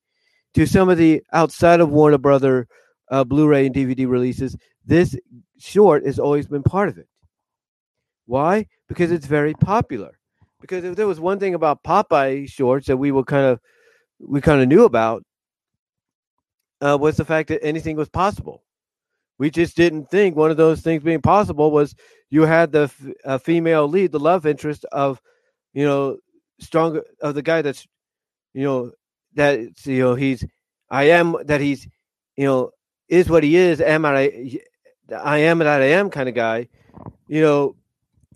to some of the outside of Warner Brother uh, Blu-ray and DVD releases. This short has always been part of it. Why? Because it's very popular. Because if there was one thing about Popeye shorts that we were kind of we kind of knew about uh, was the fact that anything was possible. We just didn't think one of those things being possible was you had the female lead, the love interest of, you know, stronger of the guy that's, you know, that you know he's, I am that he's, you know, is what he is. Am I? I am that I am kind of guy. You know,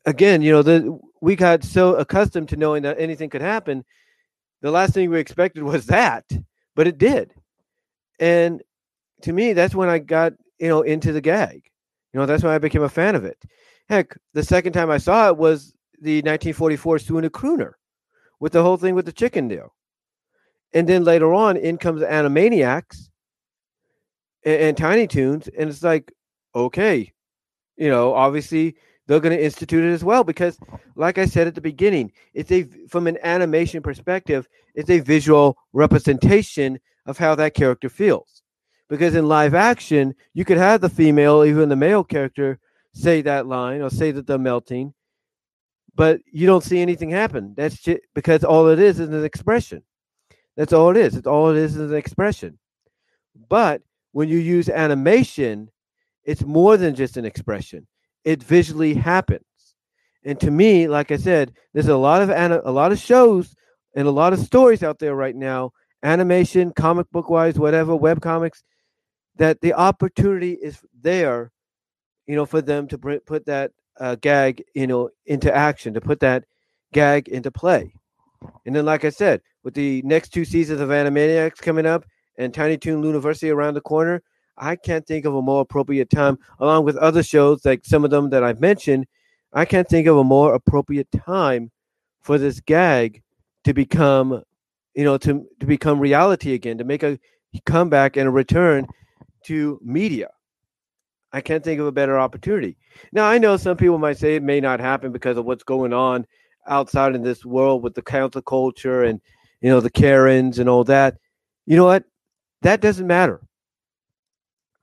again, you know, the we got so accustomed to knowing that anything could happen. The last thing we expected was that, but it did. And to me, that's when I got, you know, into the gag. You know, that's when I became a fan of it. Heck, the second time I saw it was the 1944 Swooner Crooner with the whole thing with the chicken deal. And then later on, in comes Animaniacs and, and Tiny Toons. And it's like, okay, you know, obviously they're going to institute it as well because like i said at the beginning it's a from an animation perspective it's a visual representation of how that character feels because in live action you could have the female even the male character say that line or say that they're melting but you don't see anything happen that's just because all it is is an expression that's all it is it's all it is is an expression but when you use animation it's more than just an expression it visually happens. And to me, like I said, there's a lot of a lot of shows and a lot of stories out there right now, animation, comic book wise, whatever, web comics, that the opportunity is there, you know, for them to put that uh, gag, you know, into action, to put that gag into play. And then, like I said, with the next two seasons of Animaniacs coming up and Tiny Toon University around the corner, I can't think of a more appropriate time, along with other shows like some of them that I've mentioned. I can't think of a more appropriate time for this gag to become, you know, to, to become reality again, to make a comeback and a return to media. I can't think of a better opportunity. Now, I know some people might say it may not happen because of what's going on outside in this world with the cancel culture and, you know, the Karens and all that. You know what? That doesn't matter.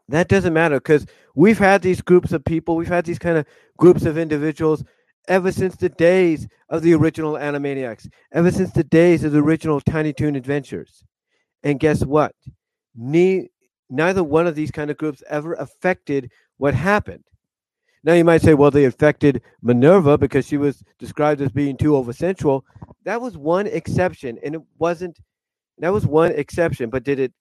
That doesn't matter because we've had these groups of people, we've had these kind of groups of individuals ever since the days of the original Animaniacs, ever since the days of the original Tiny Toon Adventures. And guess what? Ne- neither one of these kind of groups ever affected what happened. Now you might say, well, they affected Minerva because she was described as being too over-sensual. That was one exception, and it wasn't. That was one exception, but did it?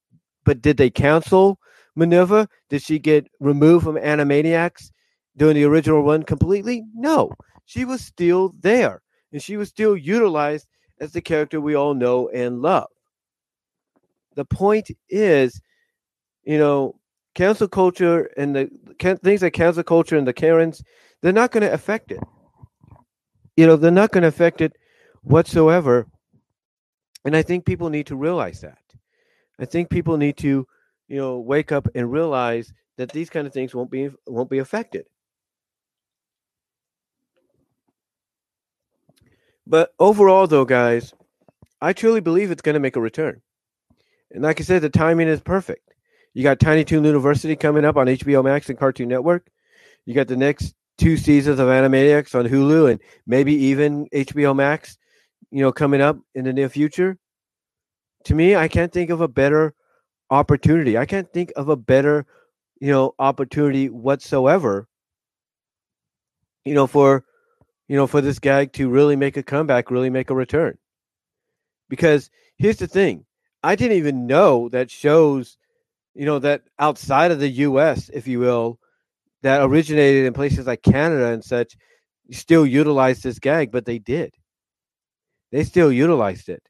But did they cancel Minerva? Did she get removed from Animaniacs during the original run completely? No. She was still there, and she was still utilized as the character we all know and love. The point is, you know, cancel culture and the can, things like cancel culture and the Karens, they're not going to affect it. You know, they're not going to affect it whatsoever. And I think people need to realize that. I think people need to you know, wake up and realize that these kind of things won't be won't be affected. But overall, though, guys, I truly believe it's going to make a return. And like I said, the timing is perfect. You got Tiny Toon University coming up on HBO Max and Cartoon Network. You got the next two seasons of Animaniacs on Hulu and maybe even HBO Max, you know, coming up in the near future. To me, I can't think of a better opportunity. I can't think of a better, you know, opportunity whatsoever. You know, for you know, for this gag to really make a comeback, really make a return. Because here's the thing. I didn't even know that shows, you know, that outside of the US, if you will, that originated in places like Canada and such, still utilized this gag, but they did. They still utilized it,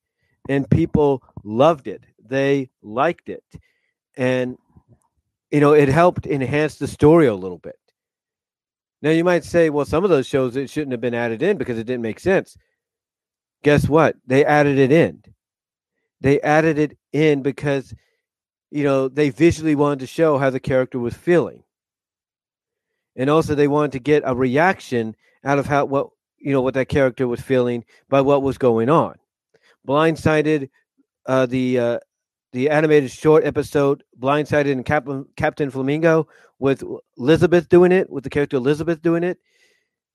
and people loved it. They liked it, and you know it helped enhance the story a little bit. Now you might say, well, some of those shows it shouldn't have been added in because it didn't make sense. Guess what? They added it in. They added it in because you know they visually wanted to show how the character was feeling and also they wanted to get a reaction out of how what you know what that character was feeling by what was going on. Blindsided, uh, the uh, the animated short episode Blindsided and Captain Captain Flamingo with Elizabeth doing it, with the character Elizabeth doing it.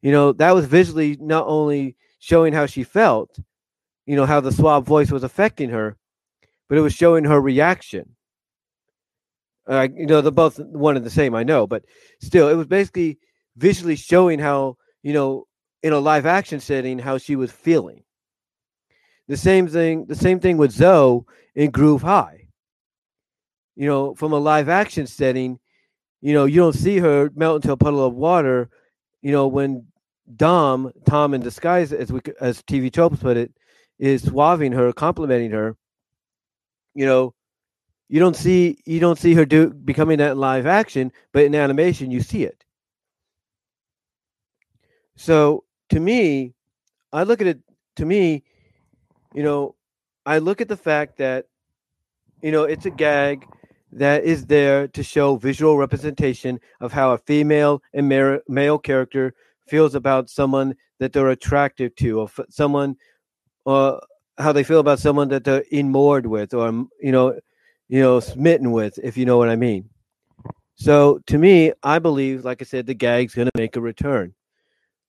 You know that was visually not only showing how she felt, you know how the suave voice was affecting her, but it was showing her reaction. Uh, you know, they're both one and the same, I know, but still, it was basically visually showing how, you know, in a live action setting, how she was feeling. The same thing, the same thing with Zoe in Groove High. You know, from a live action setting, you know, you don't see her melt into a puddle of water. You know, when Dom, Tom in disguise, as we as TV tropes put it, is suaving her, complimenting her. You know, you don't see you don't see her do becoming that live action, but in animation you see it. So to me, I look at it to me, you know, I look at the fact that you know it's a gag that is there to show visual representation of how a female and male character feels about someone that they're attracted to, or someone, or how they feel about someone that they're enamored with, or you know, you know, smitten with, if you know what I mean. So to me, I believe, like I said, the gag's going to make a return.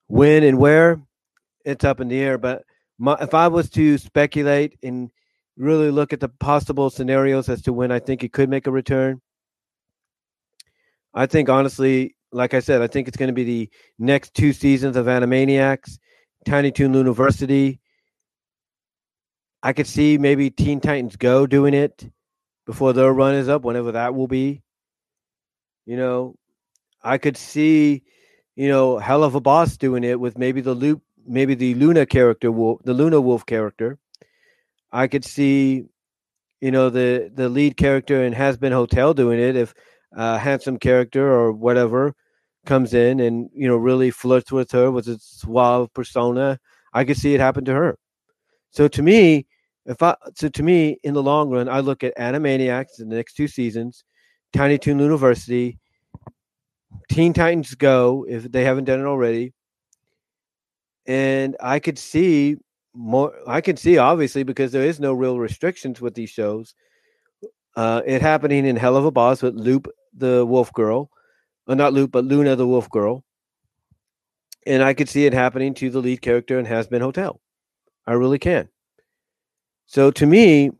When and where, it's up in the air. But my, if I was to speculate and really look at the possible scenarios as to when I think it could make a return, I think honestly, like I said, I think it's going to be the next two seasons of Animaniacs, Tiny Toon University. I could see maybe Teen Titans Go doing it before their run is up, whenever that will be. You know, I could see, you know, Helluva Boss doing it with maybe the loop, maybe the Loona character, wolf, the Loona Wolf character. I could see, you know, the the lead character in Hazbin Hotel doing it if a handsome character or whatever comes in and you know really flirts with her with its suave persona. I could see it happen to her. So to me, if I so to me in the long run, I look at Animaniacs in the next two seasons, Tiny Toon University, Teen Titans Go if they haven't done it already, and I could see more. I could see obviously because there is no real restrictions with these shows. Uh, it happening in Helluva Boss with Loop the Wolf Girl, or not Loop but Loona the Wolf Girl, and I could see it happening to the lead character in Hazbin Hotel. I really can. So to me,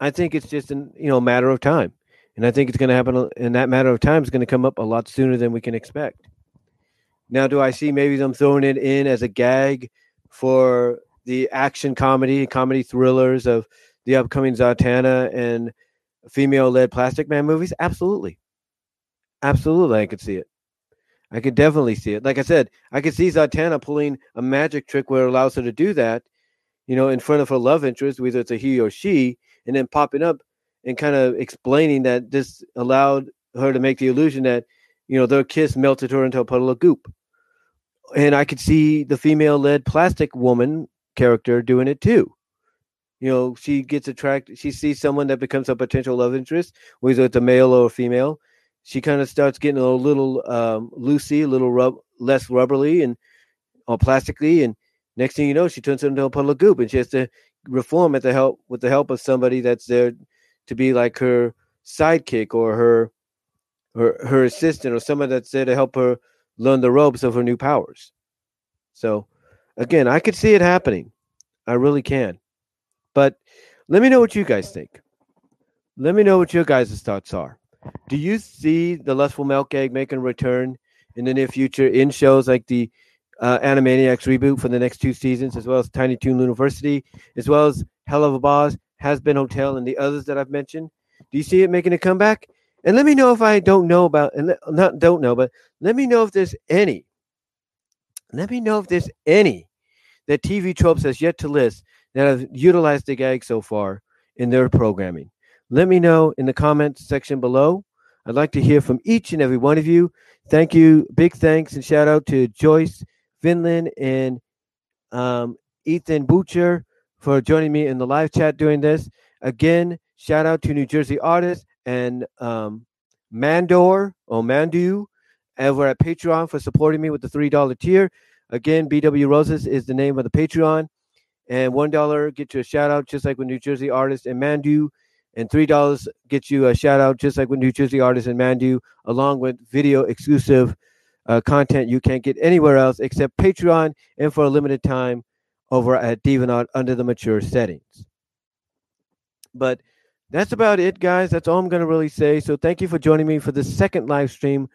I think it's just an you know a matter of time, and I think it's going to happen. And that matter of time is going to come up a lot sooner than we can expect. Now, do I see maybe them throwing it in as a gag for the action comedy, comedy thrillers of the upcoming Zatanna and female-led Plastic Man movies? Absolutely, absolutely, I could see it. I could definitely see it. Like I said, I could see Zatanna pulling a magic trick where it allows her to do that, you know, in front of her love interest, whether it's a he or she, and then popping up and kind of explaining that this allowed her to make the illusion that, you know, their kiss melted her into a puddle of goop. And I could see the female led plastic woman character doing it too. You know, she gets attracted, she sees someone that becomes a potential love interest, whether it's a male or a female. She kind of starts getting a little um, loosey, a little rub, less rubberly and or plastically, and Next thing you know, she turns into a puddle of goop, and she has to reform at the help with the help of somebody that's there to be like her sidekick or her her her assistant or someone that's there to help her learn the ropes of her new powers. So again, I could see it happening. I really can. But let me know what you guys think. Let me know what your guys' thoughts are. Do you see the lustful melt gag making a return in the near future in shows like the uh, Animaniacs reboot for the next two seasons, as well as Tiny Toon University, as well as Helluva Boss, Hazbin Hotel, and the others that I've mentioned. Do you see it making a comeback? And let me know if I don't know about, and not don't know, but let me know if there's any Let me know if there's any that TV Tropes has yet to list that have utilized the gag so far in their programming. Let me know in the comments section below. I'd like to hear from each and every one of you. Thank you. Big thanks and shout out to Joyce Finland and um, Ethan Butcher for joining me in the live chat doing this. Again, shout out to New Jersey artists and um, Mandor or Mandu over at Patreon for supporting me with the $3 tier. Again, BW Roses is the name of the Patreon. And $1 gets you a shout out, just like with New Jersey artists and Mandu. And $3 gets you a shout out, just like with New Jersey artists and Mandu, along with video exclusive uh, content you can't get anywhere else except Patreon and for a limited time over at DeviantArt under the mature settings. But that's about it, guys. That's all I'm going to really say. So thank you for joining me for the second live stream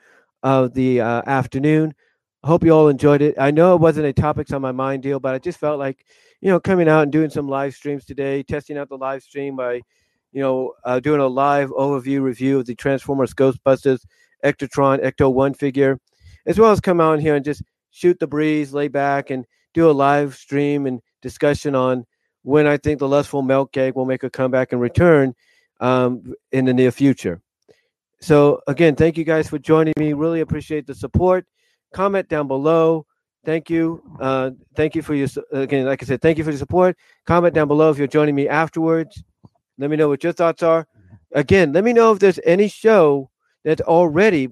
of the uh, afternoon. I hope you all enjoyed it. I know it wasn't a topics on my mind deal, but I just felt like, you know, coming out and doing some live streams today, testing out the live stream by, you know, uh, doing a live overview review of the Transformers Ghostbusters Ectotron Ecto 1 figure, as well as come out here and just shoot the breeze, lay back, and do a live stream and discussion on when I think the Lustful Melt Gag will make a comeback and return um, in the near future. So, again, thank you guys for joining me. Really appreciate the support. Comment down below. Thank you. Uh, thank you for your, again, like I said, thank you for the support. Comment down below if you're joining me afterwards. Let me know what your thoughts are. Again, let me know if there's any show that's already,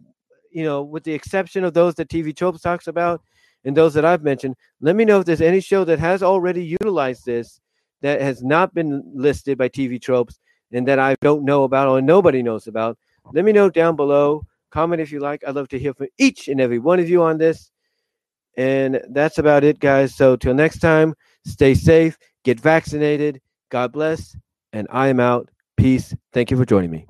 you know, with the exception of those that TV Tropes talks about and those that I've mentioned, let me know if there's any show that has already utilized this that has not been listed by TV Tropes and that I don't know about or nobody knows about. Let me know down below. Comment if you like. I'd love to hear from each and every one of you on this. And that's about it, guys. So till next time, stay safe, get vaccinated. God bless. And I am out. Peace. Thank you for joining me.